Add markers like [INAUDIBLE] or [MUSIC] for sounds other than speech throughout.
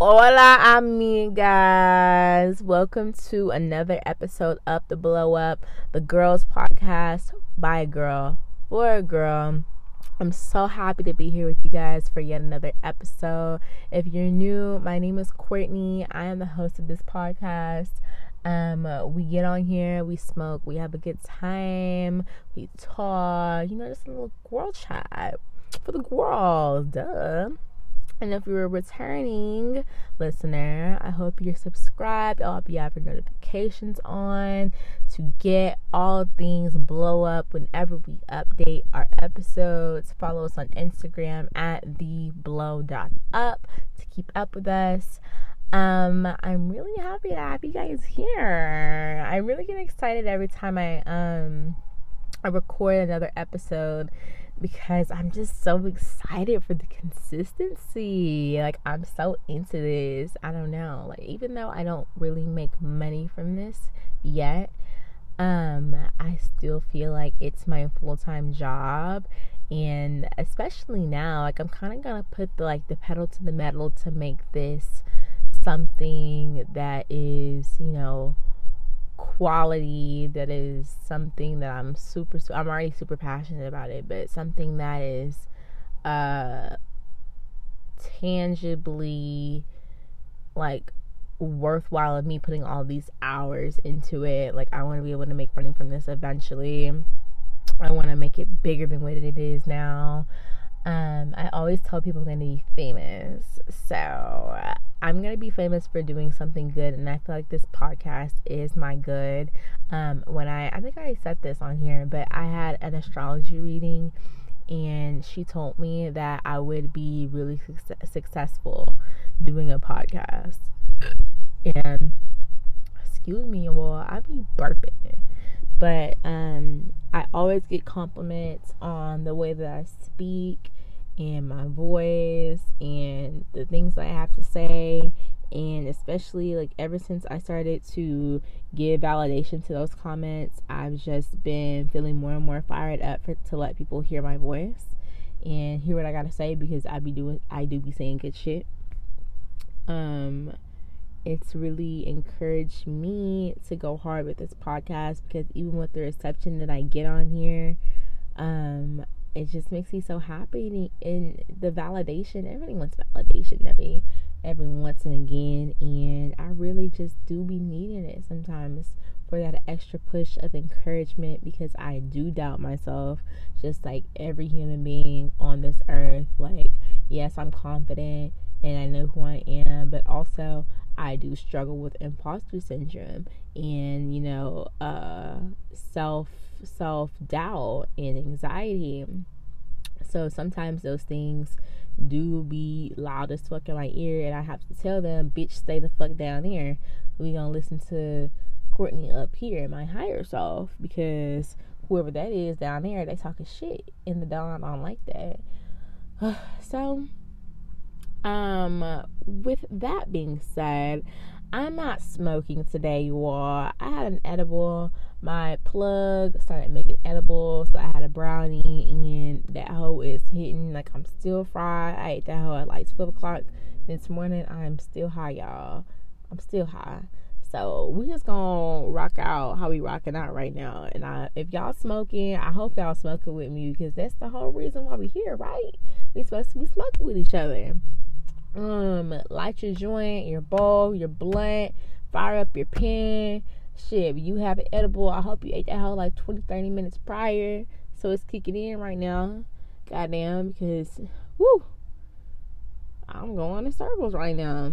Hola, amigas. Welcome to another episode of The Bloup, the girls podcast by a girl for a girl. I'm so happy to be here with you guys for yet another episode. If you're new, my name is Courtney. I am the host of this podcast. Um, we get on here, we smoke, we have a good time, we talk, you know, just a little girl chat for the girls, duh. And if you're a returning listener, I hope you're subscribed. I hope you have your notifications on to get all things blow up whenever we update our episodes. Follow us on Instagram at the blow up to keep up with us. Um, I'm really happy to have you guys here. I really get excited every time I um I record another episode because I'm just so excited for the consistency. Like I'm so into this. I don't know. Like even though I don't really make money from this yet, um I still feel like it's my full-time job and especially now like I'm kind of to put the like the pedal to the metal to make this something that is, you know, quality that is something that I'm super I'm already super passionate about it, but something that is uh tangibly like worthwhile of me putting all these hours into it. Like I want to be able to make money from this eventually. I want to make it bigger than what it is now. Um, I always tell people I'm going to be famous. So I'm going to be famous for doing something good. And I feel like this podcast is my good. Um, when I, I think I said this on here, but I had an astrology reading and she told me that I would be really su- successful doing a podcast. And excuse me, well, I be burping. But um, I always get compliments on the way that I speak and my voice and the things I have to say. And especially like ever since I started to give validation to those comments, I've just been feeling more and more fired up for, to let people hear my voice and hear what I gotta say because I be doing I do be saying good shit. Um it's really encouraged me to go hard with this podcast because even with the reception that I get on here, um, it just makes me so happy and, the validation. Everybody wants validation every every once and again, and I really just do be needing it sometimes for that extra push of encouragement because I do doubt myself, just like every human being on this earth. Like, yes, I'm confident and I know who I am, but also I do struggle with imposter syndrome and you know uh, self self doubt and anxiety. So sometimes those things do be loud as fuck in my ear, and I have to tell them, "Bitch, stay the fuck down there. We gonna listen to Courtney up here, my higher self, because whoever that is down there, they talking shit in the dawn. I don't like that. [SIGHS] so um, with that being said, I'm not smoking today, you all. I had an edible. My plug started making edibles. So I had a brownie, and that hoe is hitting. Like I'm still fried. I ate that hoe at like 12 o'clock this morning. I'm still high, y'all. I'm still high. So we just gonna rock out how we rocking out right now. And I, if y'all smoking, I hope y'all smoking with me because that's the whole reason why we here, right? We supposed to be smoking with each other um light your joint, your bowl, your blunt, fire up your pen. Shit, you have an edible. I hope you ate that whole like 20, 30 minutes prior. So it's kicking in right now. Goddamn, because woo, I'm going in circles right now.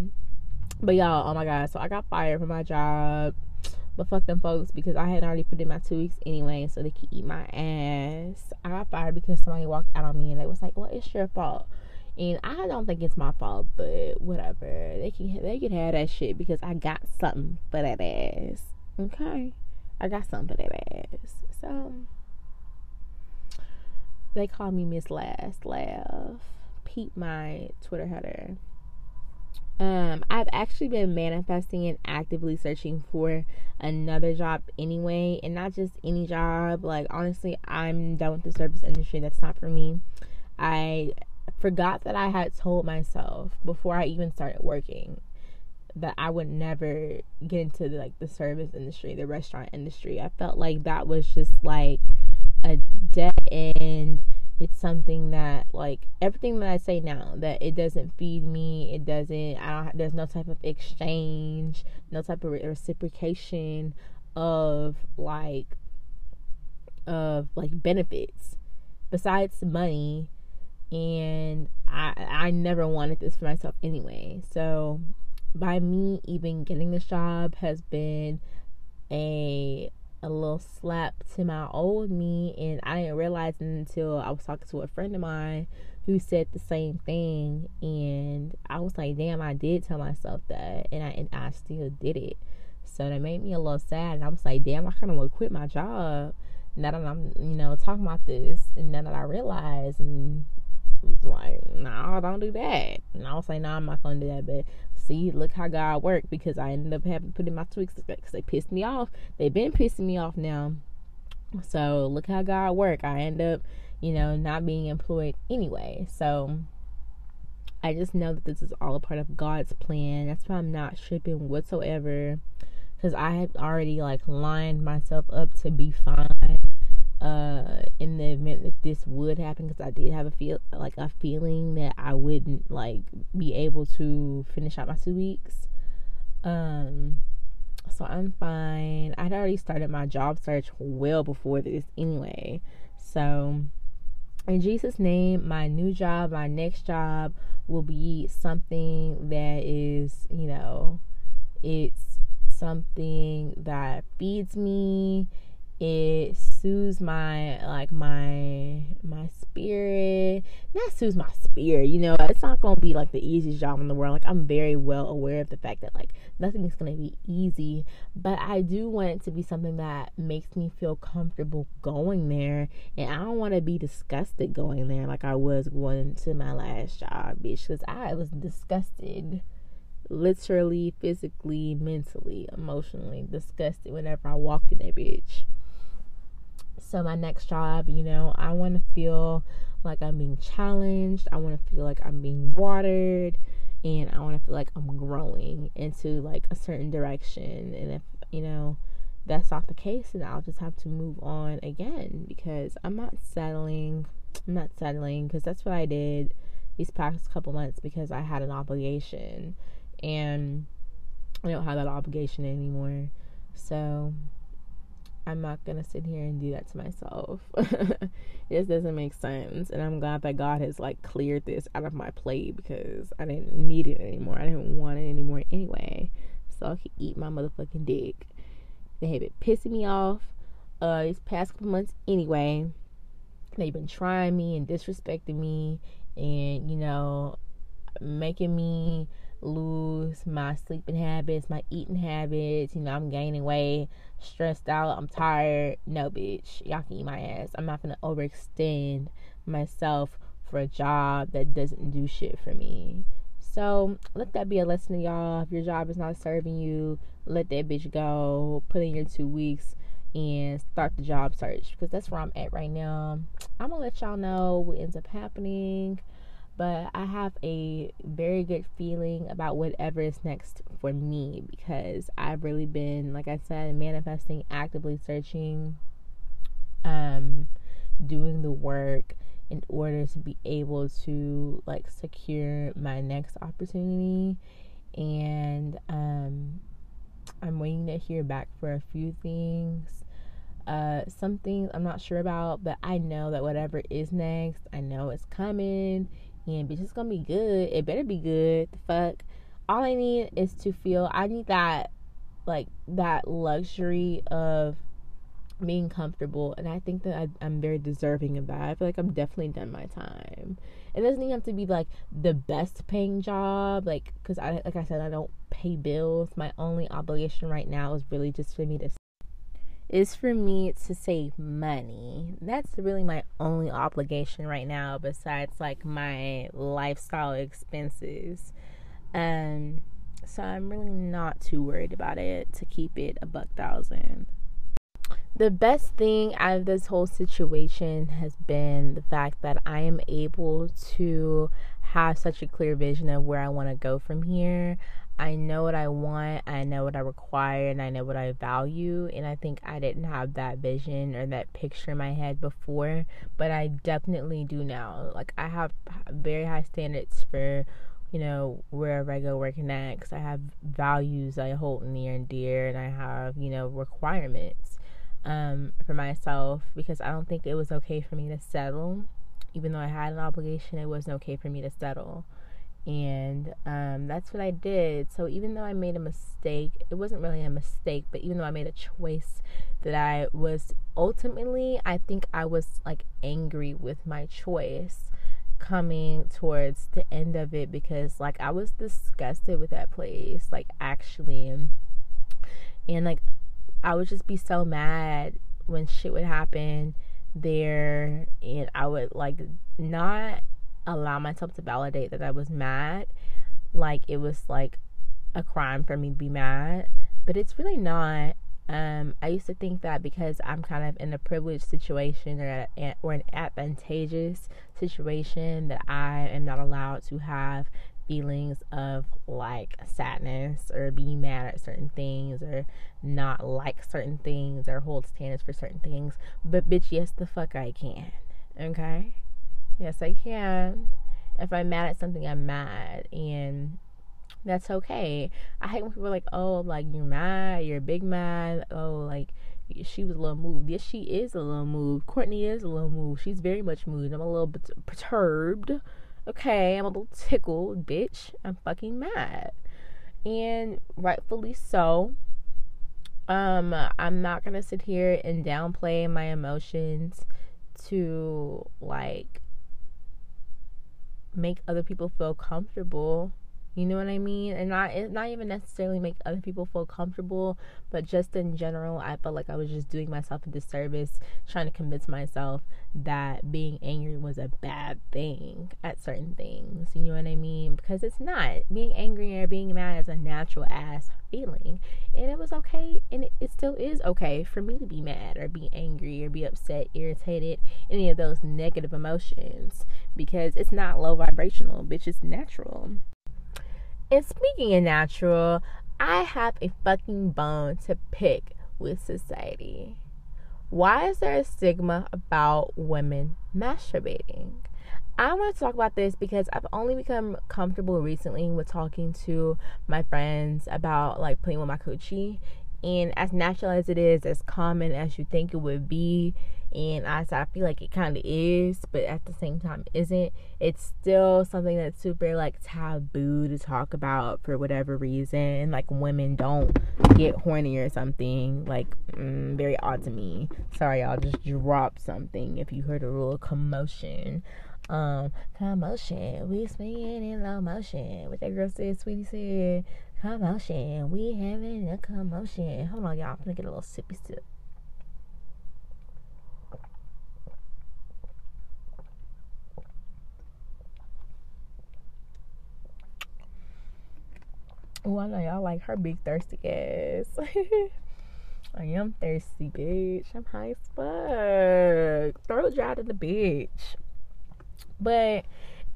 But y'all, oh my god, so I got fired from my job. But fuck them folks because I had already put in my two weeks anyway, so they could eat my ass. I got fired because somebody walked out on me and they was like, Well, it's your fault. And I don't think it's my fault, but whatever. They can they can have that shit because I got something for that ass. Okay, I got something for that ass. So they call me Miss Last Laugh. Peep my Twitter header. Um, I've actually been manifesting and actively searching for another job anyway, and not just any job. Like honestly, I'm done with the service industry. That's not for me. I forgot that I had told myself before I even started working that I would never get into the, like the service industry, the restaurant industry. I felt like that was just like a dead end. It's something that like everything that I say now that it doesn't feed me. It doesn't. I don't. There's no type of exchange, no type of reciprocation of like of like benefits besides money and I I never wanted this for myself anyway. So by me even getting this job has been a a little slap to my old me. And I didn't realize until I was talking to a friend of mine who said the same thing. And I was like, damn, I did tell myself that. And I and I still did it. So that made me a little sad. And I was like, damn, I kinda wanna quit my job now that I'm, you know, talking about this. And now that I realize and like, no, don't do that. And I was like, no, I'm not gonna do that. But see, look how God worked because I ended up having to put in my tweaks because they pissed me off. They've been pissing me off now. So look how God worked. I end up, you know, not being employed anyway. So I just know that this is all a part of God's plan. That's why I'm not tripping whatsoever. Because I had already like lined myself up to be fine uh, in the event that this would happen because I did have a feel like a feeling that I wouldn't like be able to finish out my two weeks. Um, so I'm fine. I'd already started my job search well before this anyway. So in Jesus' name, my new job, my next job will be something that is, you know, it's something that feeds me it soothes my like my my spirit. Not soothes my spirit you know it's not gonna be like the easiest job in the world. Like i'm very well aware of the fact that like nothing is gonna be easy but i do want it to be something that makes me feel comfortable going there and i don't want to be disgusted going there like i was going to my last job bitch because i was disgusted literally physically mentally emotionally disgusted whenever i walked in that bitch so my next job, you know, I want to feel like I'm being challenged. I want to feel like I'm being watered and I want to feel like I'm growing into like a certain direction. And if, you know, that's not the case, then I'll just have to move on again because I'm not settling. I'm not settling because that's what I did these past couple months because I had an obligation and I don't have that obligation anymore. So I'm not gonna sit here and do that to myself. [LAUGHS] this doesn't make sense. And I'm glad that God has like cleared this out of my plate because I didn't need it anymore. I didn't want it anymore anyway. So I could eat my motherfucking dick. They have been pissing me off uh these past couple months anyway. They've been trying me and disrespecting me and, you know, making me lose my sleeping habits, my eating habits. You know, I'm gaining weight, stressed out, I'm tired. No, bitch, y'all can eat my ass. I'm not gonna overextend myself for a job that doesn't do shit for me. So let that be a lesson to y'all. If your job is not serving you, let that bitch go. Put in your two weeks and start the job search because that's where I'm at right now. I'm gonna let y'all know what ends up happening but I have a very good feeling about whatever is next for me because I've really been, like I said, manifesting, actively searching, um, doing the work in order to be able to like secure my next opportunity. And um I'm waiting to hear back for a few things. Uh some things I'm not sure about but I know that whatever is next I know it's coming and bitch, it's gonna be good. It better be good. The fuck. All I need is to feel. I need that, like that luxury of being comfortable, and I think that I, am very deserving of that. I feel like I'm definitely done my time. It doesn't even have to be like the best paying job, like because I, like I said, I don't pay bills. My only obligation right now is really just for me to is for me to save money. That's really my only obligation right now besides like my lifestyle expenses. Um so I'm really not too worried about it to keep it a buck thousand. the best thing out of this whole situation has been the fact that I am able to have such a clear vision of where I want to go from here. I know what I want, I know what I require, and I know what I value. And I think I didn't have that vision or that picture in my head before, but I definitely do now. Like, I have very high standards for, you know, wherever I go working next. I have values I hold near and dear, and I have, you know, requirements um, for myself because I don't think it was okay for me to settle. Even though I had an obligation, it wasn't okay for me to settle and um, that's what I did. So even though I made a mistake, it wasn't really a mistake, but even though I made a choice that I was ultimately, I think I was like angry with my choice coming towards the end of it because like I was disgusted with that place, like actually, and like I would just be so mad when shit would happen there, and I would like not allow myself to validate that I was mad. Like it was like a crime for me to be mad, but it's really not. Um, I used to think that because I'm kind of in a privileged situation or, a, or an advantageous situation that I am not allowed to have feelings of like sadness or being mad at certain things or not like certain things or hold standards for certain things. But bitch, yes, the fuck I can. Okay? Yes, I can. If I'm mad at something, I'm mad. And that's okay. I hate when people are like, oh, like you're mad, you're big mad. Oh, like she was a little moved. Yes, she is a little moved. Courtney is a little moved. She's very much moved. I'm a little bit perturbed. Okay, I'm a little tickled, bitch. I'm fucking mad. And rightfully so. Um, I'm not gonna sit here and downplay my emotions to like make other people feel comfortable. You know what I mean? And not not even necessarily make other people feel comfortable, but just in general, I felt like I was just doing myself a disservice trying to convince myself that being angry was a bad thing at certain things. You know what I mean? Because it's not. Being angry or being mad is a natural ass feeling. And it was okay and it, it still is okay for me to be mad or be angry or be upset, irritated, any of those negative emotions because it's not low vibrational, bitch, it's natural. And speaking of natural, I have a fucking bone to pick with society. Why is there a stigma about women masturbating? I want to talk about this because I've only become comfortable recently with talking to my friends about like playing with my coochie. And as natural as it is, as common as you think it would be, and as I feel like it kind of is, but at the same time isn't. It's still something that's super like taboo to talk about for whatever reason. Like women don't get horny or something. Like mm, very odd to me. Sorry, I'll just drop something if you heard a little commotion. Um, commotion, we swinging in low motion. What that girl said, sweetie said, commotion, we having a commotion. Hold on, y'all. I'm gonna get a little sippy sip. Oh, I know y'all like her big thirsty ass. [LAUGHS] I am thirsty, bitch. I'm high as fuck. Throat dry to the bitch. But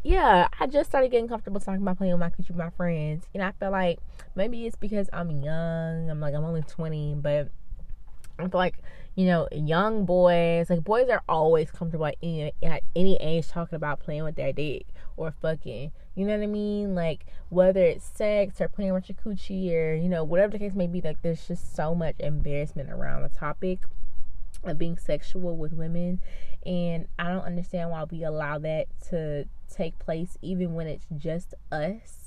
yeah, I just started getting comfortable talking about playing with my coochie with my friends. And I feel like maybe it's because I'm young. I'm like I'm only 20, but I feel like you know, young boys, like boys are always comfortable at any, at any age talking about playing with their dick or fucking. You know what I mean? Like whether it's sex or playing with your coochie or you know whatever the case may be. Like there's just so much embarrassment around the topic of being sexual with women, and I don't understand why we allow that to take place even when it's just us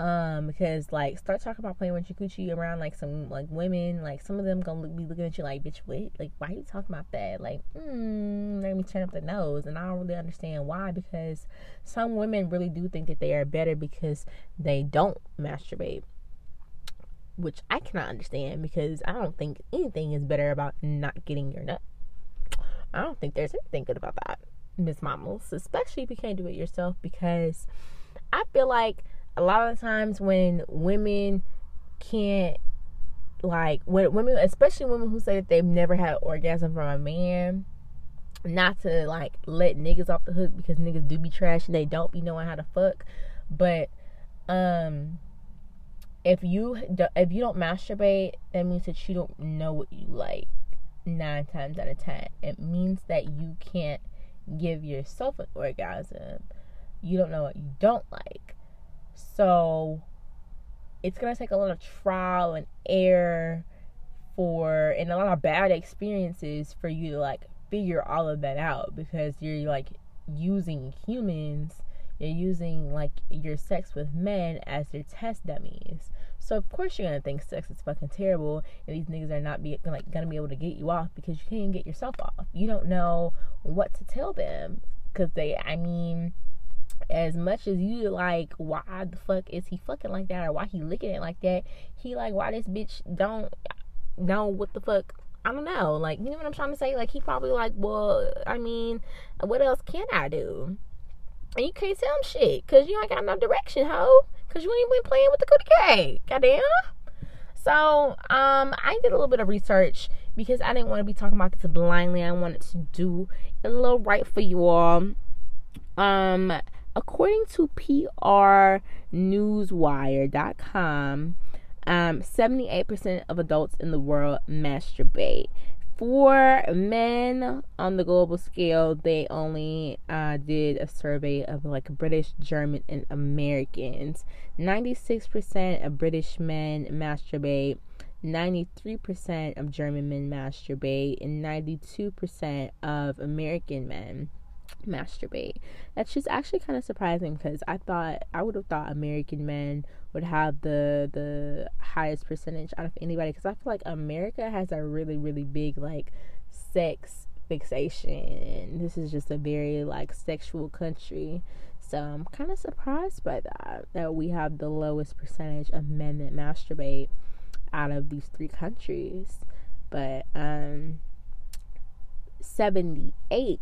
um because like start talking about playing with your around like some like women like some of them gonna be looking at you like bitch wait like why are you talking about that? Like mm, let me turn up the nose. And i don't really understand why because some women really do think that they are better because they don't masturbate which i cannot understand because i don't think anything is better about not getting your nut. I don't think there's anything good about that miss mammals especially if you can't do it yourself because i feel like a lot of times when women can't like when women, especially women who say that they've never had orgasm from a man, not to like let niggas off the hook because niggas do be trash and they don't be knowing how to fuck, but um if you if you don't masturbate, that means that you don't know what you like. Nine times out of ten, it means that you can't give yourself an orgasm. You don't know what you don't like. So it's gonna take a lot of trial and error for and a lot of bad experiences for you to like figure all of that out because you're like using humans you're using like your sex with men as your test dummies. So of course you're gonna think sex is fucking terrible, and these niggas are not be like gonna be able to get you off because you can't even get yourself off. You don't know what to tell them because they, I mean, as much as you like, why the fuck is he fucking like that, or why he licking it like that? He like, why this bitch don't know what the fuck I don't know. Like, you know what I'm trying to say? Like, he probably like, well, I mean, what else can I do? And you can't tell him shit because you ain't got no direction, ho. Because you ain't been playing with the cookie cat. Goddamn. So, um, I did a little bit of research because I didn't want to be talking about this blindly. I wanted to do a little right for you all. Um, according to PRNewsWire.com, um, 78% of adults in the world masturbate. For men on the global scale, they only uh, did a survey of like British, German, and Americans. 96% of British men masturbate, 93% of German men masturbate, and 92% of American men masturbate. That's just actually kind of surprising because I thought I would have thought American men would have the the highest percentage out of anybody because I feel like America has a really really big like sex fixation. This is just a very like sexual country. So I'm kind of surprised by that that we have the lowest percentage of men that masturbate out of these three countries. But um 78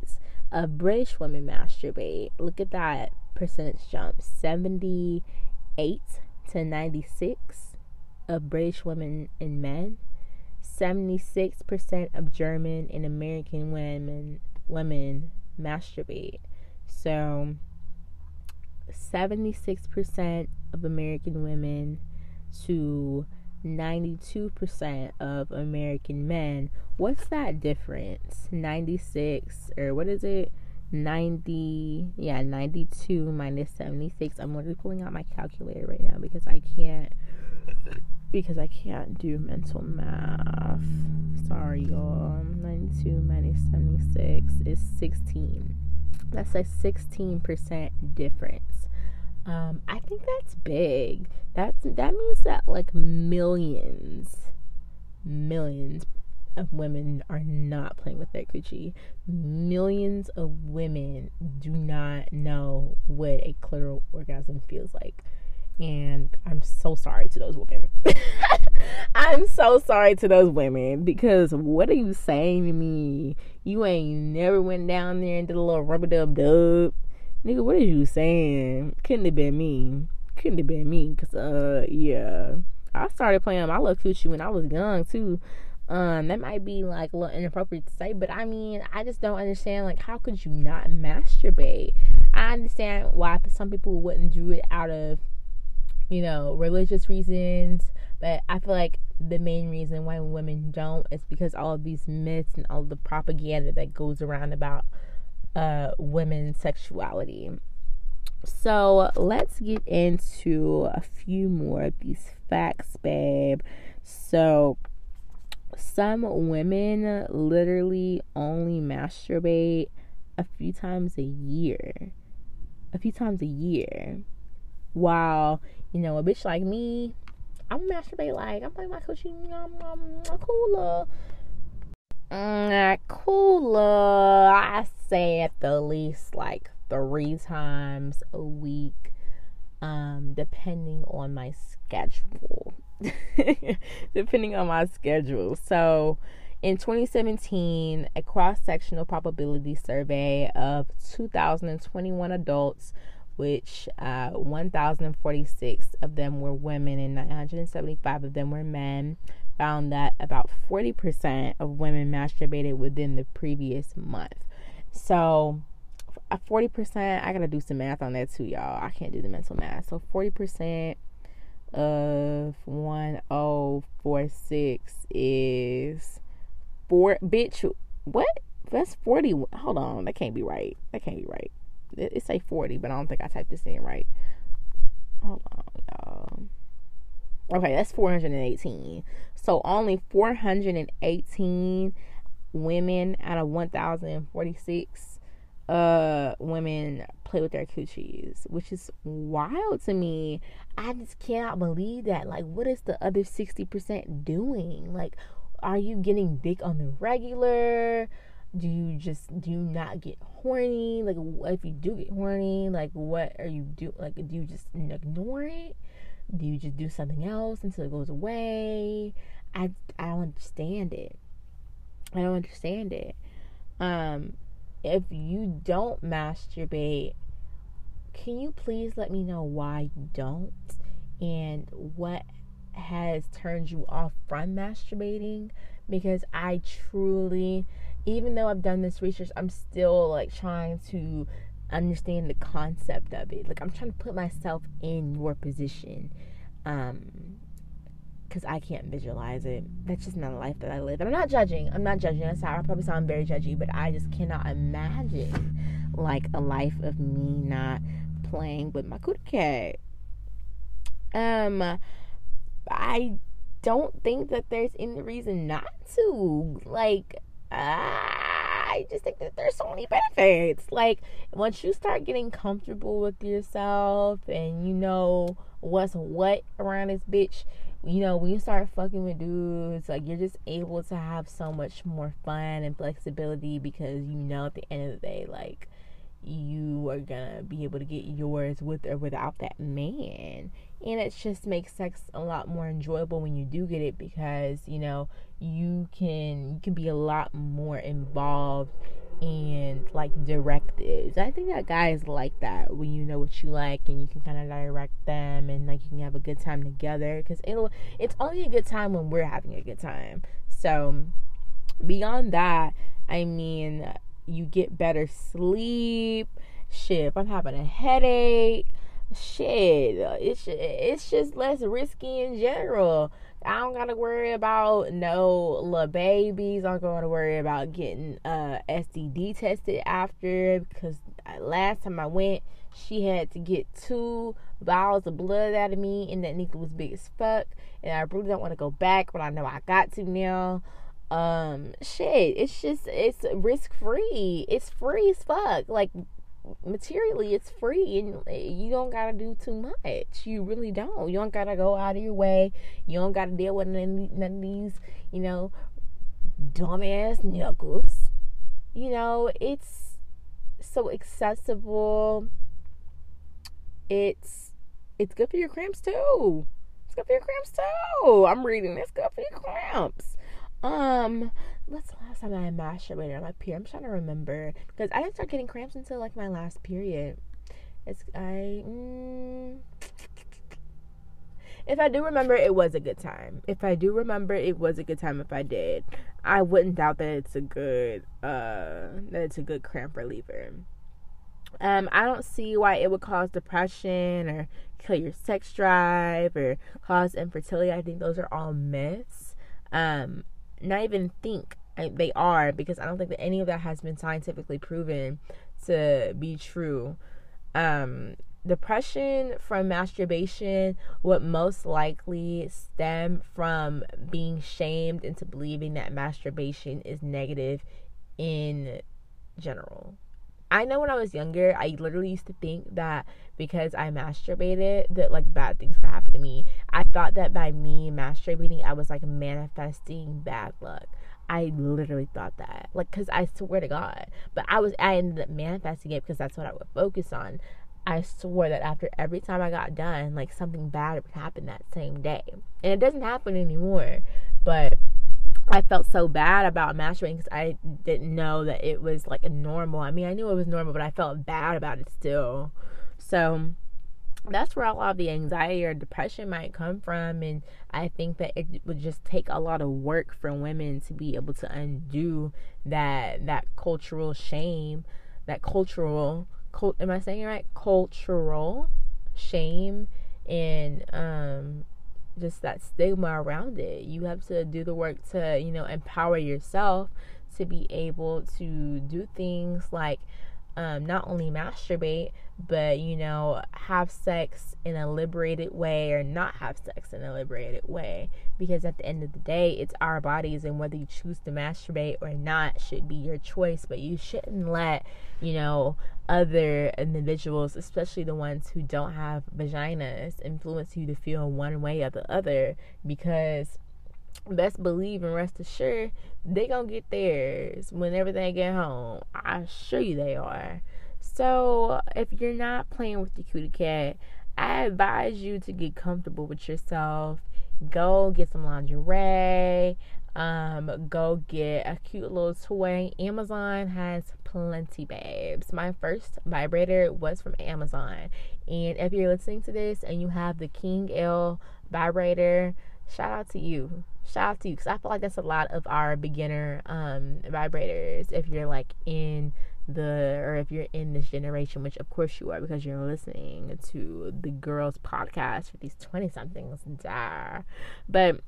of British women masturbate. Look at that percentage jump 78 to 96 of British women and men. 76% of German and American women women masturbate. So 76% of American women to 92% of American men. What's that difference? 96 or what is it? 90 yeah 92 minus 76 i'm literally pulling out my calculator right now because i can't because i can't do mental math sorry y'all 92 minus 76 is 16 that's a 16% difference um, I think that's big. That's that means that like millions, millions of women are not playing with their coochie. Millions of women do not know what a clitoral orgasm feels like. And I'm so sorry to those women. [LAUGHS] I'm so sorry to those women because what are you saying to me? You ain't never went down there and did a little rubber dub dub nigga, what are you saying? Couldn't have been me. Couldn't have been me. Cause uh, yeah, I started playing my little coochie when I was young too. Um, that might be like a little inappropriate to say, but I mean, I just don't understand. Like, how could you not masturbate? I understand why some people wouldn't do it out of, you know, religious reasons, but I feel like the main reason why women don't is because all of these myths and all the propaganda that goes around about uh, women's sexuality. So let's get into a few more of these facts, babe. So, some women literally only masturbate a few times a year. A few times a year. While, you know, a bitch like me, I'm masturbate like I'm like my coochie, I'm, I'm cooler Mm, cooler. I say at the least like three times a week, um, depending on my schedule. [LAUGHS] depending on my schedule. So, in 2017, a cross sectional probability survey of 2,021 adults, which uh, 1,046 of them were women and 975 of them were men, found that about 40% of women masturbated within the previous month. So, 40%, I gotta do some math on that too, y'all. I can't do the mental math. So, 40% of 1046 is four, bitch, what? That's 40. Hold on, that can't be right. That can't be right. It, it say 40, but I don't think I typed this in right. Hold on, y'all. Okay, that's 418. So only 418 women out of 1,046 uh women play with their coochies, which is wild to me. I just cannot believe that. Like, what is the other 60% doing? Like, are you getting dick on the regular? Do you just do you not get horny? Like, if you do get horny, like, what are you do? Like, do you just ignore it? Do you just do something else until it goes away? I I don't understand it. I don't understand it. Um, if you don't masturbate, can you please let me know why you don't and what has turned you off from masturbating? Because I truly, even though I've done this research, I'm still like trying to understand the concept of it. Like I'm trying to put myself in your position. Um because I can't visualize it. That's just not a life that I live. And I'm not judging. I'm not judging. Sorry. I probably sound very judgy, but I just cannot imagine like a life of me not playing with my cootie cat. Um, I don't think that there's any reason not to. Like, I just think that there's so many benefits. Like, once you start getting comfortable with yourself and you know what's what around this bitch, you know, when you start fucking with dudes, like you're just able to have so much more fun and flexibility because you know at the end of the day, like you are gonna be able to get yours with or without that man. And it just makes sex a lot more enjoyable when you do get it because, you know, you can you can be a lot more involved and like directives. I think that guys like that when you know what you like and you can kind of direct them and like you can have a good time together because it'll it's only a good time when we're having a good time. So beyond that, I mean, you get better sleep. Shit, I'm having a headache, shit, it's it's just less risky in general. I don't gotta worry about no little babies. I'm gonna worry about getting uh STD tested after because last time I went, she had to get two vials of blood out of me, and that needle was big as fuck. And I really don't want to go back, but I know I got to now. Um, shit, it's just it's risk free. It's free as fuck. Like materially it's free and you don't gotta do too much. You really don't. You don't gotta go out of your way. You don't gotta deal with none, none of these you know dumbass knuckles. You know it's so accessible. It's it's good for your cramps too. It's good for your cramps too. I'm reading. It's good for your cramps. Um what's the last time I masturbated on my period? I'm trying to remember because I didn't start getting cramps until like my last period. It's I. Mm, if I do remember, it was a good time. If I do remember, it was a good time. If I did, I wouldn't doubt that it's a good uh that it's a good cramp reliever. Um, I don't see why it would cause depression or kill your sex drive or cause infertility. I think those are all myths. Um, not even think they are because I don't think that any of that has been scientifically proven to be true. Um, depression from masturbation would most likely stem from being shamed into believing that masturbation is negative in general. I know when I was younger, I literally used to think that because I masturbated, that like bad things would happen to me. I thought that by me masturbating, I was like manifesting bad luck. I literally thought that, like, cause I swear to God, but I was I ended up manifesting it because that's what I would focus on. I swore that after every time I got done, like something bad would happen that same day, and it doesn't happen anymore. But I felt so bad about masturbating because I didn't know that it was like a normal. I mean, I knew it was normal, but I felt bad about it still. So that's where a lot of the anxiety or depression might come from and i think that it would just take a lot of work for women to be able to undo that that cultural shame that cultural cult, am i saying it right? Cultural shame and um just that stigma around it. You have to do the work to you know empower yourself to be able to do things like um, not only masturbate, but you know, have sex in a liberated way or not have sex in a liberated way. Because at the end of the day, it's our bodies, and whether you choose to masturbate or not should be your choice. But you shouldn't let, you know, other individuals, especially the ones who don't have vaginas, influence you to feel one way or the other because best believe and rest assured they gonna get theirs whenever they get home. I assure you they are. So if you're not playing with the cutie cat, I advise you to get comfortable with yourself. Go get some lingerie. Um, go get a cute little toy. Amazon has plenty, babes. My first vibrator was from Amazon. And if you're listening to this and you have the King L vibrator, shout out to you shout out to you because I feel like that's a lot of our beginner um, vibrators. If you're like in the or if you're in this generation, which of course you are because you're listening to the girls podcast for these twenty somethings. Da. But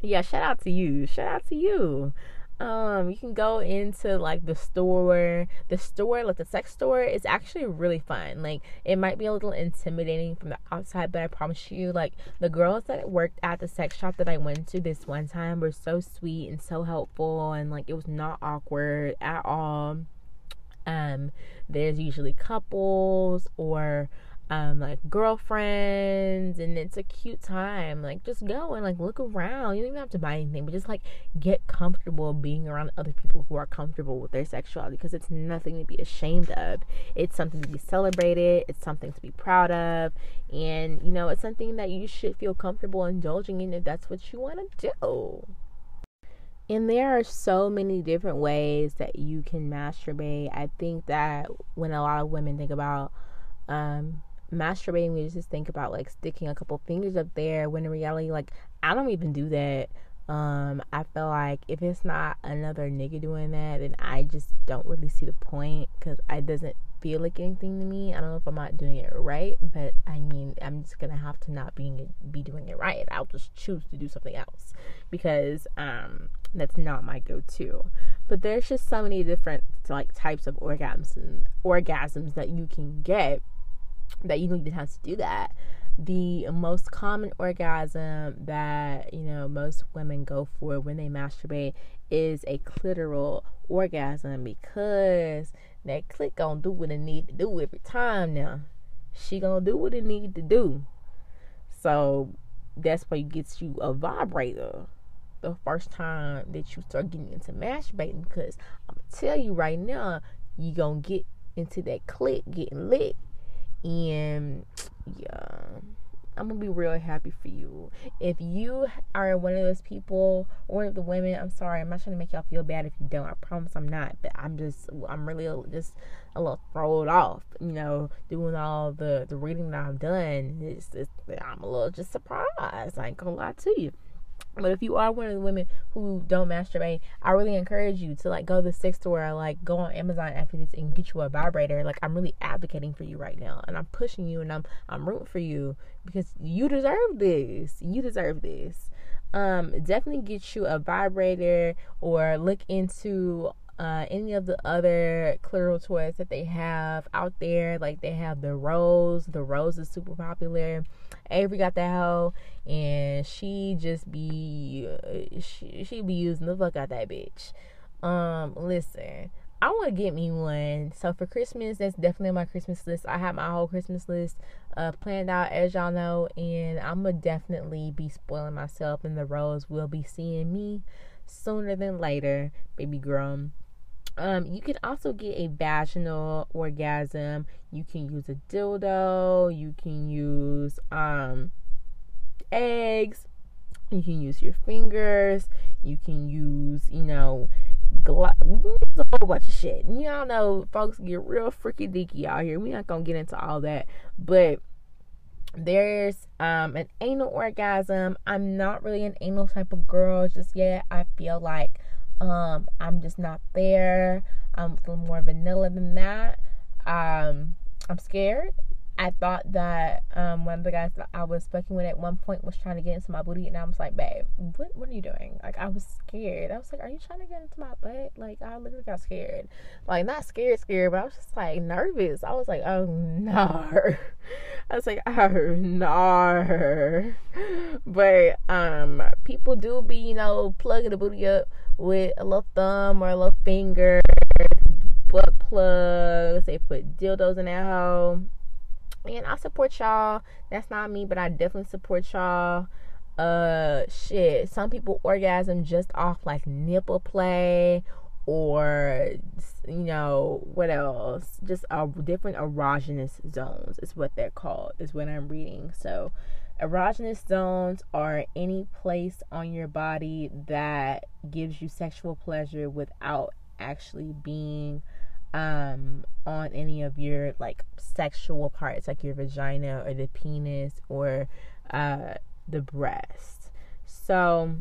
yeah, shout out to you. Shout out to you um you can go into like the store. The store like the sex store is actually really fun. Like it might be a little intimidating from the outside but i promise you like the girls that worked at the sex shop that i went to this one time were so sweet and so helpful and like it was not awkward at all. Um there's usually couples or um like girlfriends and it's a cute time like just go and like look around. You don't even have to buy anything but just like get comfortable being around other people who are comfortable with their sexuality because it's nothing to be ashamed of. It's something to be celebrated. It's something to be proud of. And you know it's something that you should feel comfortable indulging in if that's what you want to do. And there are so many different ways that you can masturbate. I think that when a lot of women think about um, masturbating, we just think about like sticking a couple fingers up there when in reality, like, I don't even do that. Um, I feel like if it's not another nigga doing that, then I just don't really see the point because it doesn't feel like anything to me. I don't know if I'm not doing it right, but I mean, I'm just gonna have to not being be doing it right. I'll just choose to do something else because um, that's not my go-to. But there's just so many different like types of orgasms and orgasms that you can get that you don't even have to do that. The most common orgasm that you know most women go for when they masturbate is a clitoral orgasm because that clit gonna do what it need to do every time now. She gonna do what it need to do. So that's why you get you a vibrator the first time that you start getting into masturbating because I'm gonna tell you right now, you gonna get into that clit getting lit and yeah I'm gonna be real happy for you. If you are one of those people, one of the women, I'm sorry, I'm not trying to make y'all feel bad if you don't. I promise I'm not. But I'm just, I'm really just a little thrown off, you know, doing all the the reading that I've done. It's, it's I'm a little just surprised. I ain't gonna lie to you. But if you are one of the women who don't masturbate, I really encourage you to like go to the sex store or like go on Amazon after this and get you a vibrator. Like I'm really advocating for you right now and I'm pushing you and I'm I'm rooting for you because you deserve this. You deserve this. Um definitely get you a vibrator or look into uh, any of the other clitoral toys that they have out there. Like they have the rose. The rose is super popular. Avery got that hoe, and she just be uh, she she be using the fuck out that bitch. Um, listen, I want to get me one. So for Christmas, that's definitely on my Christmas list. I have my whole Christmas list uh, planned out, as y'all know, and I'm gonna definitely be spoiling myself. And the rose will be seeing me sooner than later, baby girl. Um, you can also get a vaginal orgasm. You can use a dildo. You can use um, eggs. You can use your fingers. You can use, you know, a whole bunch of shit. Y'all know folks get real freaky deaky out here. We're not gonna get into all that, but there's um an anal orgasm. I'm not really an anal type of girl just yet. I feel like um I'm just not there. I'm a little more vanilla than that. Um I'm scared. I thought that um, one of the guys that I was fucking with at one point was trying to get into my booty, and I was like, "Babe, what what are you doing?" Like I was scared. I was like, "Are you trying to get into my butt?" Like I literally got scared, like not scared, scared, but I was just like nervous. I was like, "Oh no," [LAUGHS] I was like, "Oh no," but um, people do be you know plugging the booty up with a little thumb or a little finger, butt plugs. They put dildos in that hole and I support y'all. That's not me, but I definitely support y'all. Uh, shit. Some people orgasm just off like nipple play or you know what else just a different erogenous zones is what they're called is what i'm reading so erogenous zones are any place on your body that gives you sexual pleasure without actually being um on any of your like sexual parts like your vagina or the penis or uh the breast. So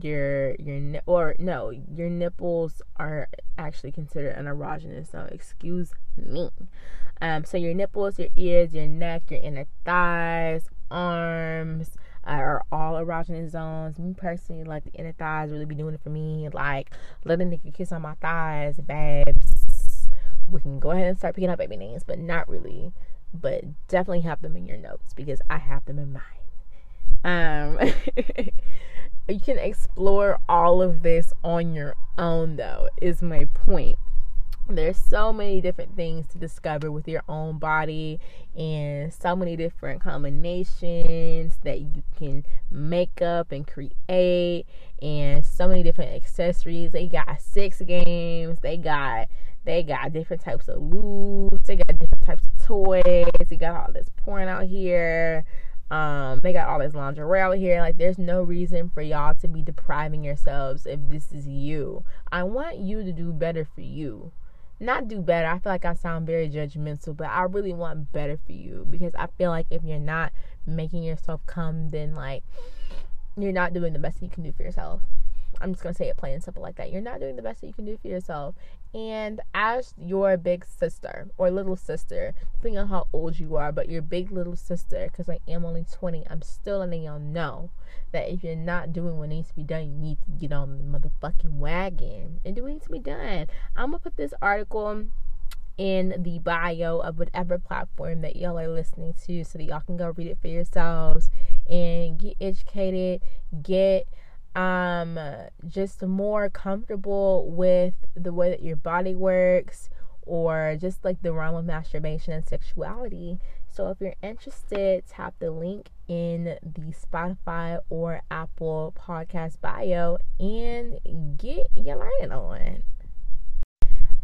your your or no your nipples are actually considered an erogenous so excuse me. Um so your nipples your ears your neck your inner thighs arms uh, are all erogenous zones. Me personally, like the inner thighs really be doing it for me. Like let a nigga kiss on my thighs, babes we can go ahead and start picking up baby names, but not really. But definitely have them in your notes because I have them in mine. Um, [LAUGHS] you can explore all of this on your own, though, is my point there's so many different things to discover with your own body and so many different combinations that you can make up and create and so many different accessories they got six games they got they got different types of loops. They got different types of toys. They got all this porn out here. Um, they got all this lingerie out here. Like, there's no reason for y'all to be depriving yourselves if this is you. I want you to do better for you. Not do better. I feel like I sound very judgmental, but I really want better for you because I feel like if you're not making yourself come, then like you're not doing the best that you can do for yourself. I'm just gonna say it plain and simple like that. You're not doing the best that you can do for yourself. And as your big sister or little sister, depending on how old you are, but your big little sister, because I am only 20, I'm still letting y'all know that if you're not doing what needs to be done, you need to get on the motherfucking wagon and do what needs to be done. I'm gonna put this article in the bio of whatever platform that y'all are listening to so that y'all can go read it for yourselves and get educated, get um just more comfortable with the way that your body works or just like the realm of masturbation and sexuality. So if you're interested, tap the link in the Spotify or Apple podcast bio and get your learning on.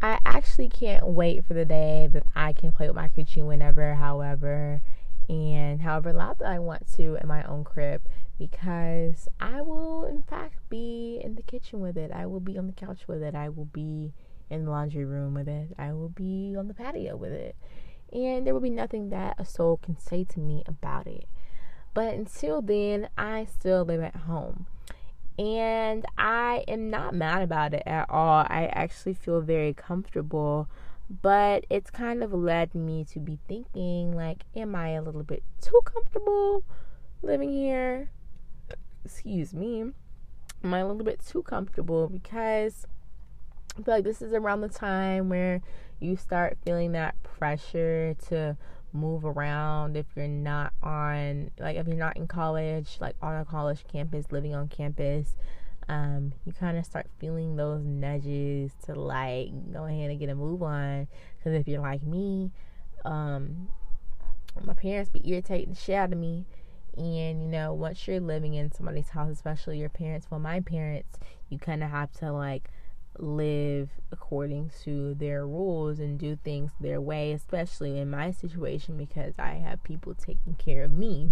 I actually can't wait for the day that I can play with my coochie whenever, however, and however loud that I want to in my own crib because I will, in fact, be in the kitchen with it. I will be on the couch with it. I will be in the laundry room with it. I will be on the patio with it. And there will be nothing that a soul can say to me about it. But until then, I still live at home. And I am not mad about it at all. I actually feel very comfortable. But it's kind of led me to be thinking, like, am I a little bit too comfortable living here? excuse me, am I a little bit too comfortable? Because I feel like this is around the time where you start feeling that pressure to move around if you're not on like if you're not in college like on a college campus living on campus um, you kind of start feeling those nudges to like go ahead and get a move on. Because if you're like me um, my parents be irritating the shit out of me. And you know once you're living in somebody's house especially your parents well my parents you kind of have to like live according to their rules and do things their way especially in my situation because i have people taking care of me.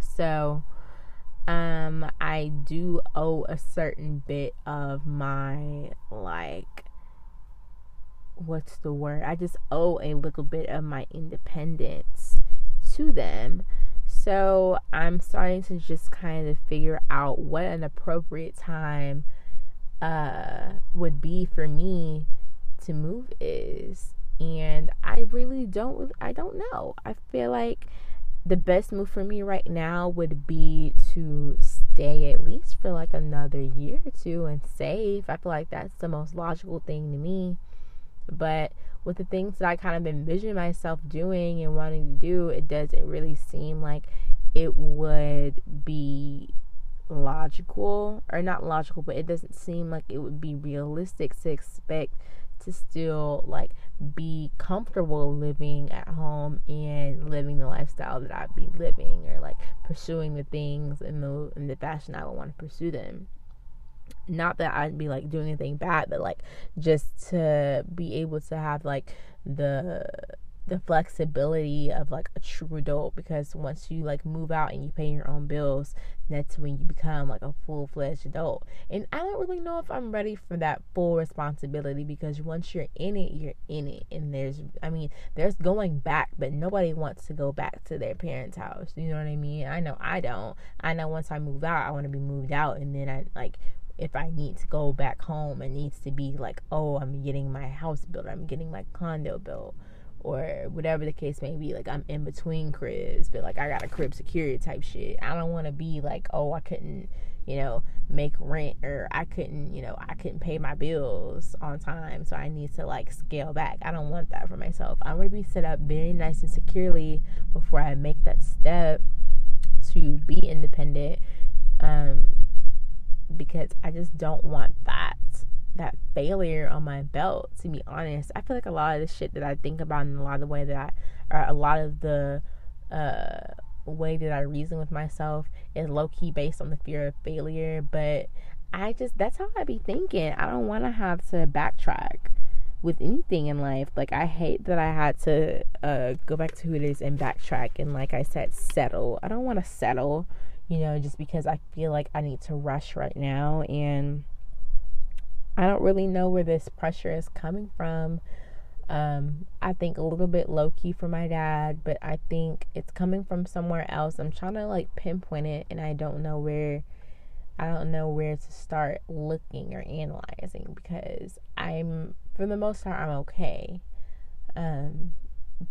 So um i do owe a certain bit of my like what's the word i just owe a little bit of my independence to them. So I'm starting to just kind of figure out what an appropriate time uh, would be for me to move is. And I really don't I don't know. I feel like the best move for me right now would be to stay at least for like another year or two and save. I feel like that's the most logical thing to me. But with the things that I kind of envision myself doing and wanting to do, it doesn't really seem like it would be logical or not logical, but it doesn't seem like it would be realistic to expect to still like be comfortable living at home and living the lifestyle that I'd be living or like pursuing the things in the in the fashion I would want to pursue them. Not that I'd be like doing anything bad, but like just to be able to have like the the flexibility of like a true adult because once you like move out and you pay your own bills, that's when you become like a full fledged adult. And I don't really know if I'm ready for that full responsibility because once you're in it, you're in it. And there's, I mean, there's going back, but nobody wants to go back to their parents' house. You know what I mean? I know I don't. I know once I move out, I want to be moved out. And then I like, if I need to go back home, it needs to be like, oh, I'm getting my house built, I'm getting my condo built or whatever the case may be. Like I'm in between cribs, but like I got a crib security type shit. I don't want to be like, oh, I couldn't, you know, make rent or I couldn't, you know, I couldn't pay my bills on time, so I need to like scale back. I don't want that for myself. I want to be set up very nice and securely before I make that step to be independent. Um, because I just don't want that that failure on my belt to be honest. I feel like a lot of the shit that i think about and a lot of the way that i or a lot of the uh way that i reason with myself is low-key based on the fear of failure. But i just that's how i be thinking. I don't want to have to backtrack with anything in life. Like i hate that i had to uh go back to who it is and backtrack and like i said settle. I don't want to settle you know just because i feel like i need to rush right now. And I don't really know where this pressure is coming from. Um, I think a little bit low key for my dad, but I think it's coming from somewhere else. I'm trying to like pinpoint it, and I don't know where. I don't know where to start looking or analyzing because I'm, for the most part, I'm okay. Um,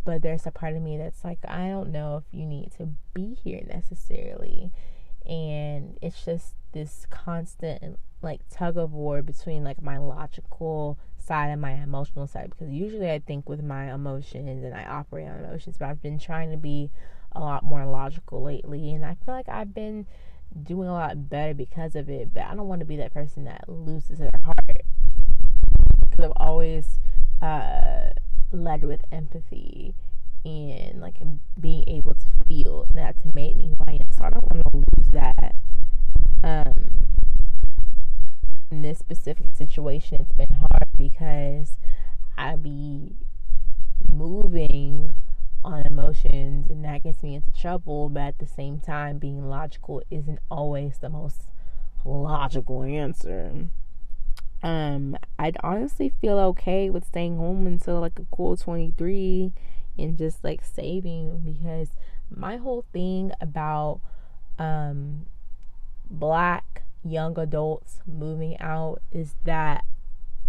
but there's a part of me that's like, I don't know if you need to be here necessarily. And it's just this constant like tug of war between like my logical side and my emotional side because usually I think with my emotions and I operate on emotions, but I've been trying to be a lot more logical lately and I feel like I've been doing a lot better because of it, but I don't want to be that person that loses their heart because I've always uh, led with empathy and like being able to feel that's made me who I am. So I don't want to lose that. Um, in this specific situation, it's been hard because I be moving on emotions and that gets me into trouble, but at the same time, being logical isn't always the most logical answer. Um, I'd honestly feel okay with staying home until like a cool 23 and just like saving because my whole thing about um black young adults moving out is that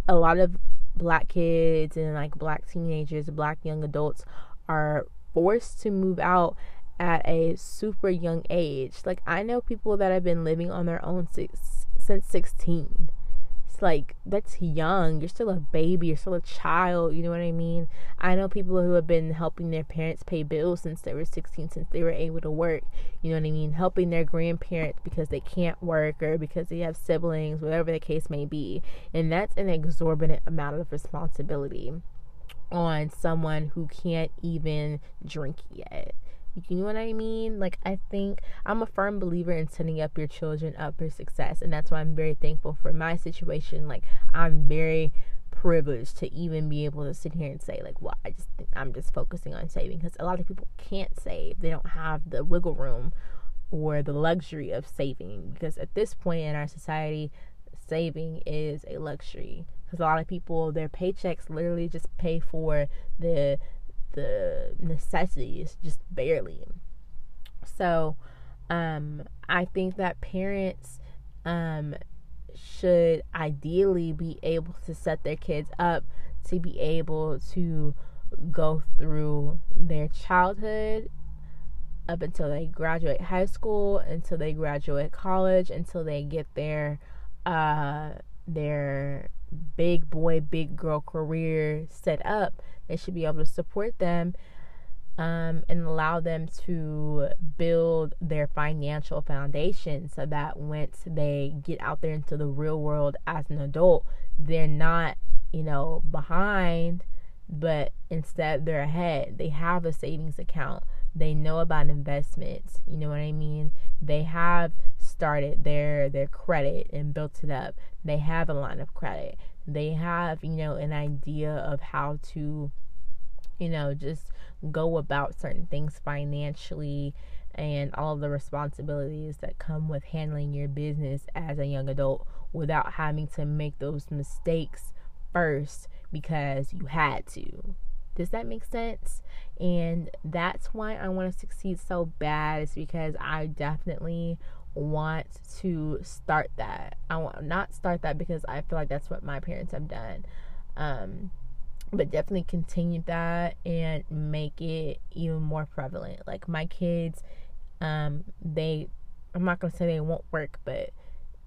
a lot of black kids and like black teenagers, black young adults are forced to move out at a super young age. Like I know people that have been living on their own since 16 it's like that's young. You're still a baby. You're still a child. You know what I mean? I know people who have been helping their parents pay bills since they were 16, since they were able to work. You know what I mean? Helping their grandparents because they can't work or because they have siblings, whatever the case may be. And that's an exorbitant amount of responsibility on someone who can't even drink yet. You know what I mean? Like, I think I'm a firm believer in setting up your children up for success. And that's why I'm very thankful for my situation. Like, I'm very privileged to even be able to sit here and say, like, well, I just I'm just focusing on saving because a lot of people can't save, they don't have the wiggle room or the luxury of saving. Because at this point in our society, saving is a luxury because a lot of people their paychecks literally just pay for the the necessities just barely. So, um, I think that parents um, should ideally be able to set their kids up to be able to go through their childhood up until they graduate high school, until they graduate college, until they get their uh, their big boy, big girl career set up. They should be able to support them um, and allow them to build their financial foundation so that once they get out there into the real world as an adult, they're not, you know, behind, but instead they're ahead. They have a savings account. They know about investments. You know what I mean? They have started their their credit and built it up. They have a line of credit. They have, you know, an idea of how to you know, just go about certain things financially and all the responsibilities that come with handling your business as a young adult without having to make those mistakes first because you had to. Does that make sense? And that's why I want to succeed so bad, is because I definitely want to start that. I want not start that because I feel like that's what my parents have done. Um, but definitely continue that and make it even more prevalent. Like my kids, um, they, I'm not gonna say they won't work, but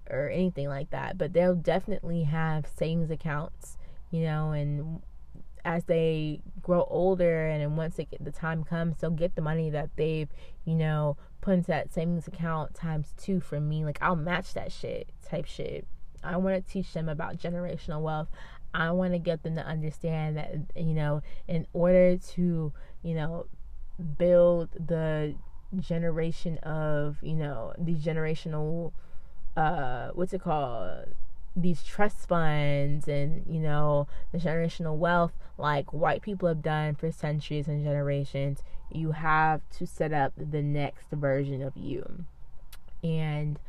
or anything like that, but they'll definitely have savings accounts, you know, and as they grow older and then once the time comes, they'll get the money that they've, you know, put into that savings account times two for me. Like I'll match that shit type shit. I want to teach them about generational wealth. I want to get them to understand that, you know, in order to, you know, build the generation of, you know, the generational, uh, what's it called? These trust funds and, you know, the generational wealth like white people have done for centuries and generations, you have to set up the next version of you. And,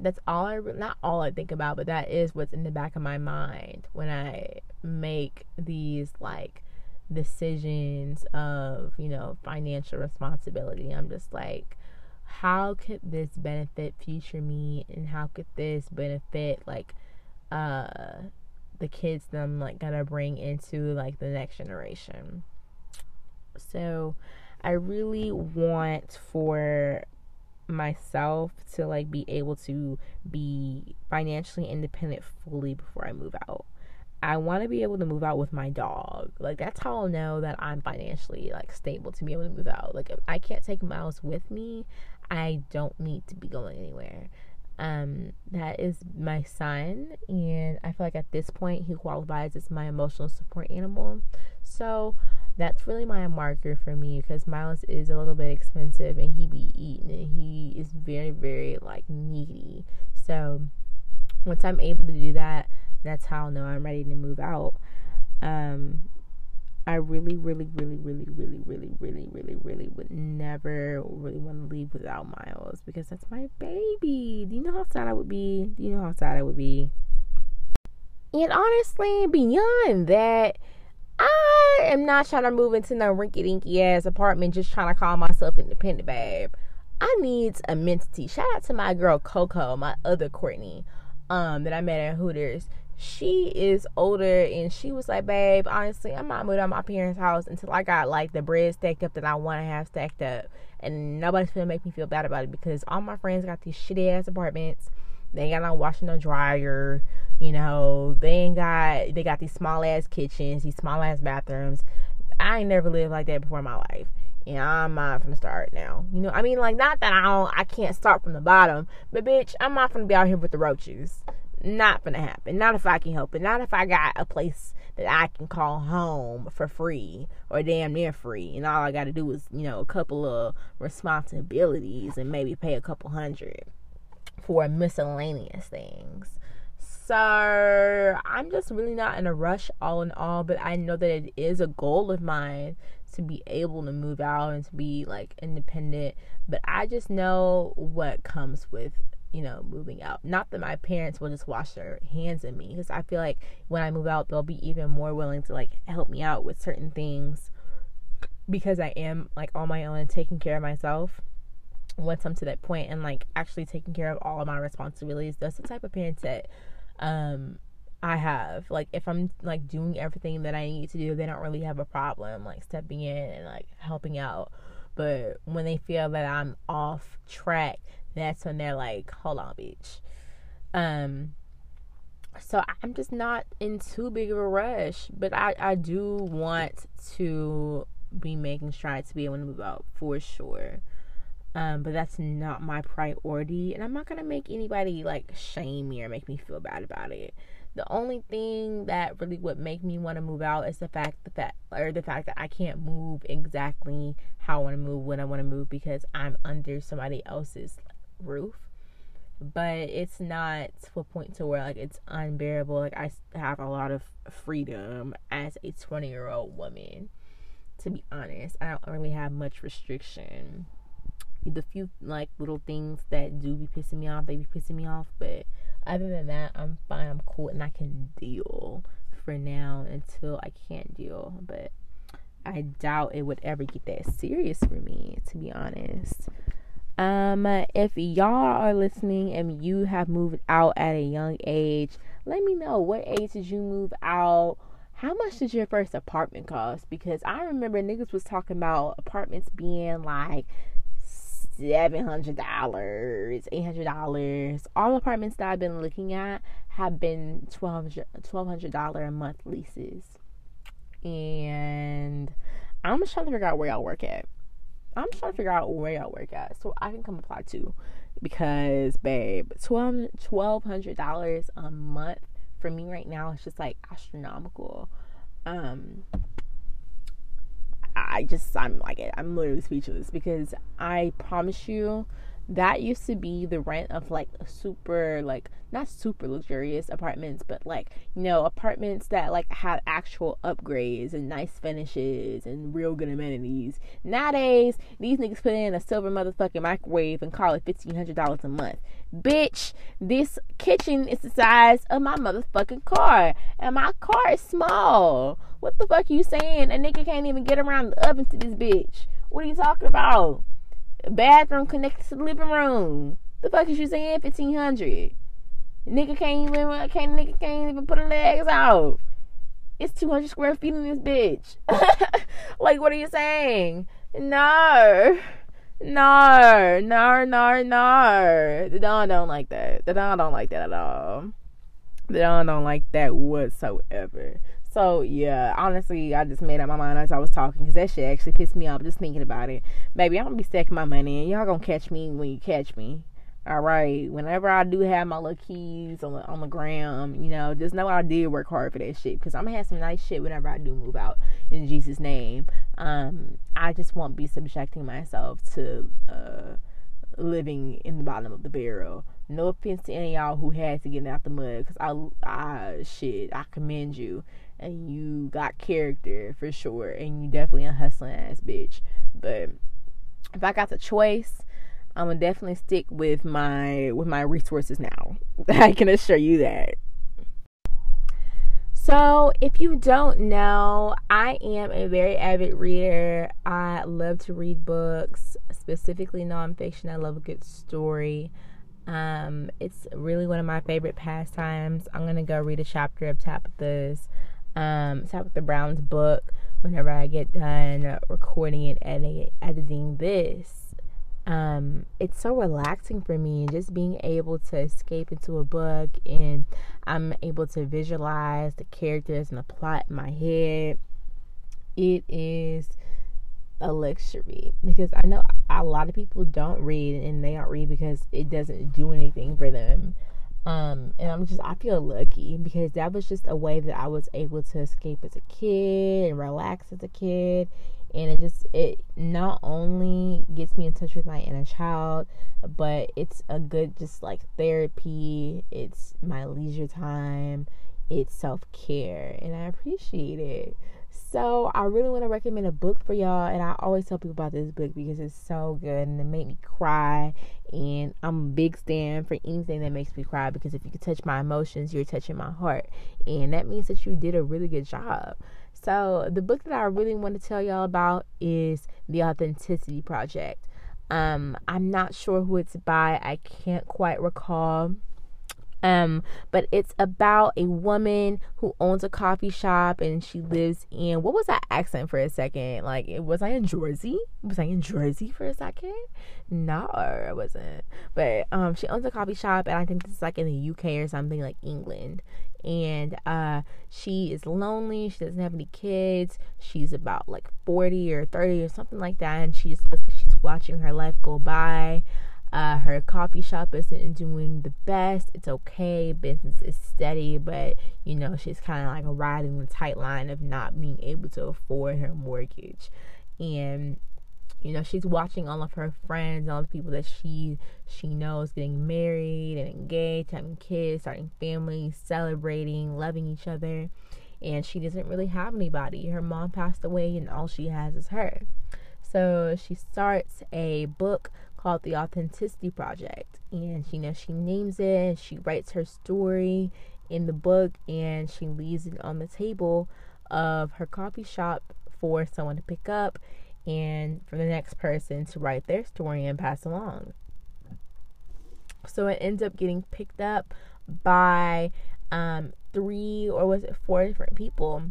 that's all I not all I think about, but that is what's in the back of my mind when I make these like decisions of, you know, financial responsibility. I'm just like how could this benefit future me and how could this benefit like uh the kids that I'm like gonna bring into like the next generation. So I really want for myself to like be able to be financially independent fully before I move out. I want to be able to move out with my dog. Like that's how I'll know that I'm financially like stable to be able to move out. Like if I can't take Miles with me, I don't need to be going anywhere. Um, that is my son, and I feel like at this point he qualifies as my emotional support animal. So that's really my marker for me because Miles is a little bit expensive and he be eating and he is very very like needy. So once I'm able to do that, that's how I'll know I'm ready to move out. Um, I really, really, really, really, really, really, really, really, really would never really want to leave without Miles because that's my baby. Do you know how sad I would be? Do you know how sad I would be? And honestly, beyond that, I am not trying to move into no rinky dinky ass apartment just trying to call myself independent, babe. I need mentee. Shout out to my girl Coco, my other Courtney, um, that I met at Hooters. She is older and she was like, babe, honestly, I'm not moving out my parents' house until I got like the bread stacked up that I want to have stacked up. And nobody's gonna make me feel bad about it because all my friends got these shitty ass apartments. They ain't got no washing no dryer. You know, they ain't got they got these small ass kitchens, these small ass bathrooms. I ain't never lived like that before in my life. And I'm not from the start now. You know, I mean like not that I don't I can't start from the bottom, but bitch, I'm not gonna be out here with the roaches. Not gonna happen. Not if I can help it. Not if I got a place that I can call home for free or damn near free. And all I gotta do is, you know, a couple of responsibilities and maybe pay a couple hundred for miscellaneous things. So I'm just really not in a rush, all in all, but I know that it is a goal of mine to be able to move out and to be like independent. But I just know what comes with you know, moving out. Not that my parents will just wash their hands of me, because I feel like when I move out, they'll be even more willing to like help me out with certain things because I am like on my own and taking care of myself, once I'm to that point and like actually taking care of all of my responsibilities, that's the type of parents that um I have. Like if I'm like doing everything that I need to do, they don't really have a problem like stepping in and like helping out. But when they feel that I'm off track, that's when they're like, "Hold on, bitch." Um so I'm just not in too big of a rush, but I I do want to be making strides to be able to move out for sure. Um, but that's not my priority, and I'm not gonna make anybody like shame me or make me feel bad about it. The only thing that really would make me want to move out is the fact that, that or the fact that I can't move exactly how I want to move when I want to move because I'm under somebody else's roof. But it's not to a point to where like it's unbearable. Like I have a lot of freedom as a 20 year old woman. To be honest, I don't really have much restriction the few like little things that do be pissing me off, they be pissing me off. But other than that, I'm fine. I'm cool, and I can deal for now until I can't deal. But I doubt it would ever get that serious for me, to be honest. Um, if y'all are listening and you have moved out at a young age, let me know what age did you move out. How much did your first apartment cost? Because I remember niggas was talking about apartments being like seven hundred dollars, eight hundred dollars. All apartments that I've been looking at have been twelve hundred dollar a month leases, and I'm just trying to figure out where y'all work at. I'm trying to figure out where y'all work at so I can come apply too, because babe, twelve hundred dollars a month for me right now is just like astronomical. Um, I just I'm like it. I'm literally speechless because I promise you that used to be the rent of like super like not super luxurious apartments but like you know apartments that like had actual upgrades and nice finishes and real good amenities. Nowadays these niggas put in a silver motherfucking microwave and call it $1500 a month. Bitch this kitchen is the size of my motherfucking car and my car is small. What the fuck are you saying? A nigga can't even get around the oven to this bitch. What are you talking about bathroom connected to the living room. The fuck is you saying? Fifteen hundred. Nigga can't even can't nigga can't even put her legs out. It's two hundred square feet in this bitch. [LAUGHS] like what are you saying? No. No, no, no, no. The Don don't like that. The Don don't like that at all. The Don don't like that whatsoever. So yeah, honestly, I just made up my mind as I was talking because that shit actually pissed me off just thinking about it. Baby, I'm gonna be stacking my money and y'all gonna catch me when you catch me. All right, whenever I do have my little keys on the on the gram, you know, just know I did work hard for that shit because I'm gonna have some nice shit whenever I do move out in Jesus' name. Um, I just won't be subjecting myself to uh living in the bottom of the barrel. No offense to any y'all who had to get out the mud, cause I, I shit, I commend you and you got character for sure, and you definitely a hustling ass bitch. But if I got the choice, I'm gonna definitely stick with my with my resources now. [LAUGHS] I can assure you that. So, if you don't know, I am a very avid reader. I love to read books, specifically nonfiction. I love a good story. Um, it's really one of my favorite pastimes. I'm gonna go read a chapter of Tabitha's um, Tabitha Brown's book whenever I get done recording and editing, editing this. Um, it's so relaxing for me and just being able to escape into a book and I'm able to visualize the characters and the plot in my head. It is a luxury because I know a lot of people don't read and they don't read because it doesn't do anything for them. Um, and I'm just, I feel lucky because that was just a way that I was able to escape as a kid and relax as a kid. And it just, it not only gets me in touch with my inner child, but it's a good, just like therapy. It's my leisure time. It's self care. And I appreciate it. So I really want to recommend a book for y'all, and I always tell people about this book because it's so good and it made me cry. And I'm a big stand for anything that makes me cry because if you can touch my emotions, you're touching my heart, and that means that you did a really good job. So, the book that I really want to tell y'all about is The Authenticity Project. Um, I'm not sure who it's by, I can't quite recall. Um, but it's about a woman who owns a coffee shop and she lives in what was that accent for a second? Like, it was I in Jersey? Was I in Jersey for a second? No, I wasn't. But um, she owns a coffee shop, and I think this is like in the UK or something, like England. And uh, she is lonely. She doesn't have any kids. She's about like forty or thirty or something like that, and she's she's watching her life go by. Uh, her coffee shop isn't doing the best. It's okay. Business is steady, but you know, she's kind of like riding the tight line of not being able to afford her mortgage. And you know, she's watching all of her friends, all the people that she she knows getting married and engaged, having kids, starting families, celebrating, loving each other. And she doesn't really have anybody. Her mom passed away and all she has is her. So she starts a book called The Authenticity Project. And she you know she names it, she writes her story in the book and she leaves it on the table of her coffee shop for someone to pick up and for the next person to write their story and pass along. So it ends up getting picked up by um, three or was it four different people.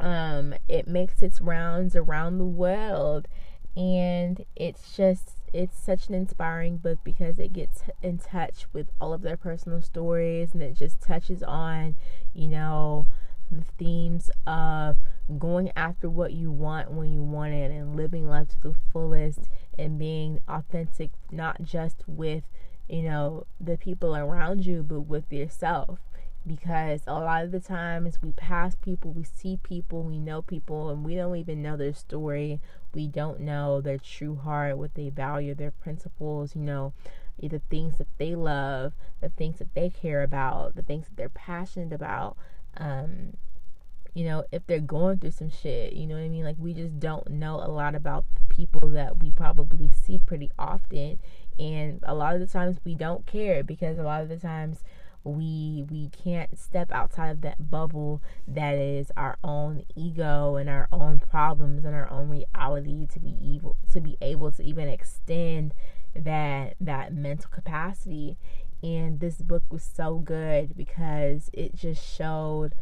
Um, it makes its rounds around the world and it's just it's such an inspiring book because it gets in touch with all of their personal stories and it just touches on you know the themes of going after what you want when you want it and living life to the fullest and being authentic not just with you know the people around you but with yourself because a lot of the times we pass people, we see people, we know people, and we don't even know their story. We don't know their true heart, what they value, their principles, you know, the things that they love, the things that they care about, the things that they're passionate about. Um, you know, if they're going through some shit, you know what I mean? Like, we just don't know a lot about people that we probably see pretty often. And a lot of the times we don't care because a lot of the times we we can't step outside of that bubble that is our own ego and our own problems and our own reality to be evil to be able to even extend that that mental capacity. And this book was so good because it just showed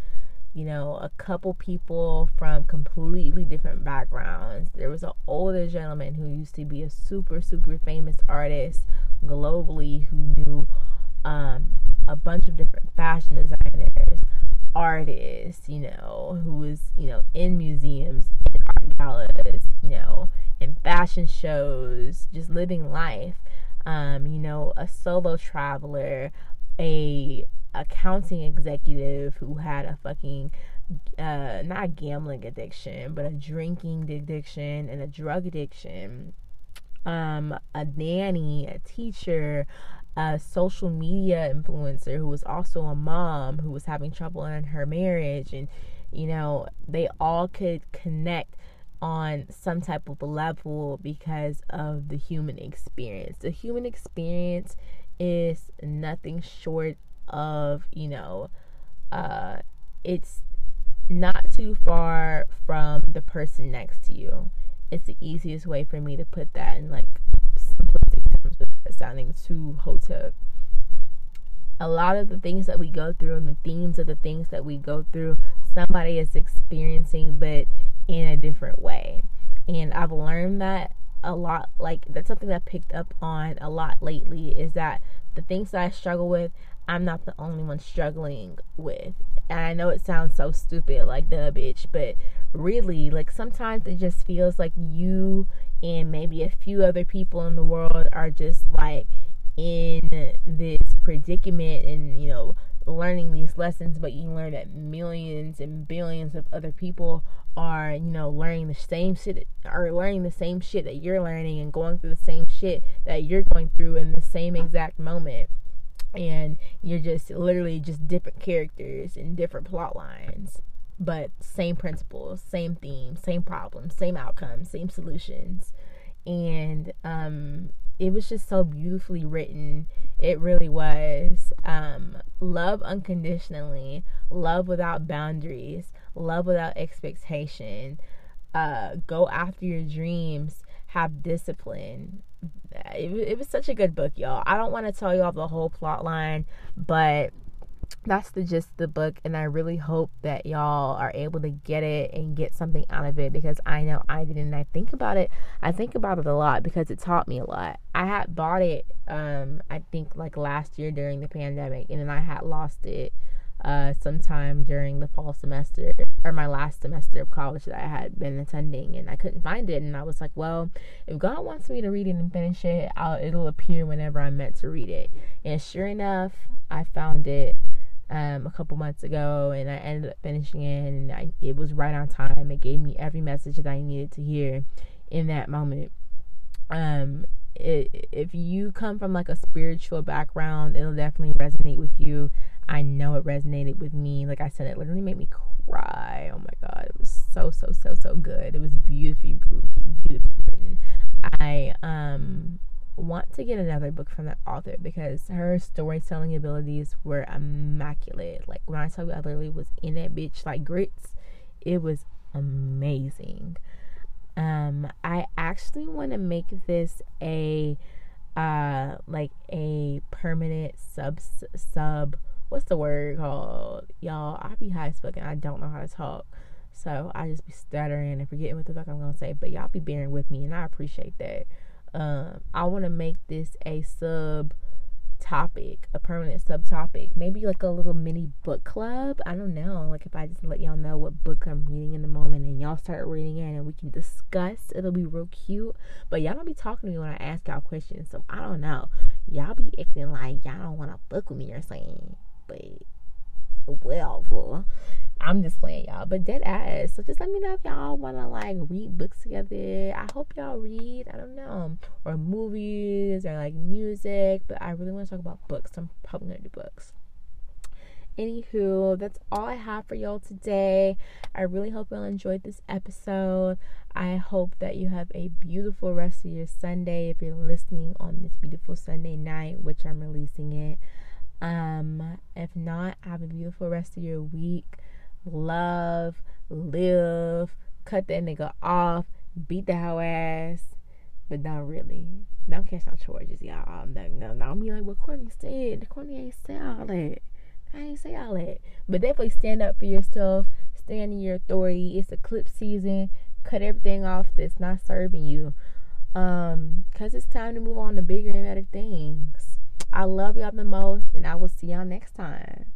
you know a couple people from completely different backgrounds. There was an older gentleman who used to be a super super famous artist globally who knew um, a bunch of different fashion designers, artists, you know, who was, you know, in museums, in art galas, you know, in fashion shows, just living life. Um, you know, a solo traveler, a accounting executive who had a fucking uh, not gambling addiction, but a drinking addiction and a drug addiction. Um, a nanny, a teacher, a social media influencer who was also a mom who was having trouble in her marriage. And you know they all could connect on some type of level because of the human experience. The human experience is nothing short of you know uh it's not too far from the person next to you. It's the easiest way for me to put that in like simplistic terms sounding too hotep. A lot of the things that we go through and the themes of the things that we go through, somebody is experiencing, but in a different way. And I've learned that a lot. Like, that's something that I picked up on a lot lately is that the things that I struggle with, I'm not the only one struggling with. And I know it sounds so stupid, like the bitch, but really, like sometimes it just feels like you and maybe a few other people in the world are just like in this predicament and, you know, learning these lessons, but you learn that millions and billions of other people are, you know, learning the same shit are learning the same shit that you're learning and going through the same shit that you're going through in the same exact moment. And you're just literally just different characters and different plot lines but same principles same themes same problems same outcomes same solutions and um it was just so beautifully written it really was um love unconditionally love without boundaries love without expectation, uh, go after your dreams, have discipline. It, it was such a good book, y'all. I don't want to tell y'all the whole plot line, but that's the gist of the book and i really hope that y'all are able to get it and get something out of it because i know i did and i think about it i think about it a lot because it taught me a lot. I had bought it um i think like last year during the pandemic and then i had lost it uh sometime during the fall semester or my last semester of college that i had been attending and i couldn't find it and i was like well if god wants me to read it and finish it I'll, it'll appear whenever i'm meant to read it. And sure enough i found it um, a couple months ago, and I ended up finishing it, and I, it was right on time. It gave me every message that I needed to hear in that moment. Um, it, if you come from like a spiritual background, it'll definitely resonate with you. I know it resonated with me. Like I said, it literally made me cry. Oh my god, it was so so so so good. It was beautifully beautifully written. I um want to get another book from that author because her storytelling abilities were immaculate. Like when I tell you I literally was in that bitch like grits, it was amazing. Um I actually want to make this a uh like a permanent sub sub what's the word called? Y'all, I be high as fuck and I don't know how to talk. So I just be stuttering and forgetting what the fuck I'm gonna say. But y'all be bearing with me and I appreciate that. Um, I want to make this a sub topic, a permanent subtopic, maybe like a little mini book club. I don't know. Like if I just let y'all know what book I'm reading in the moment and y'all start reading it and we can discuss, it'll be real cute. But y'all don't be talking to me when I ask y'all questions, so I don't know. Y'all be acting like y'all don't want to book with me or something, but well, I'm just playing y'all, but dead ass. So just let me know if y'all want to like read books together. I hope y'all read, I don't know, or movies or like music, but I really want to talk about books. I'm probably to do books. Anywho, that's all I have for y'all today. I really hope y'all enjoyed this episode. I hope that you have a beautiful rest of your Sunday if you're listening on this beautiful Sunday night, which I'm releasing it. Um, if not, have a beautiful rest of your week. Love, live, cut that nigga off, beat the hoe ass, but not really. Don't catch no charges, y'all. No, no, no. I'm like, what Courtney said. Courtney ain't say all that. I ain't say all that. But definitely stand up for yourself. Stand in your authority. It's a clip season. Cut everything off that's not serving you. Um, cause it's time to move on to bigger and better things. I love y'all the most, and I will see y'all next time.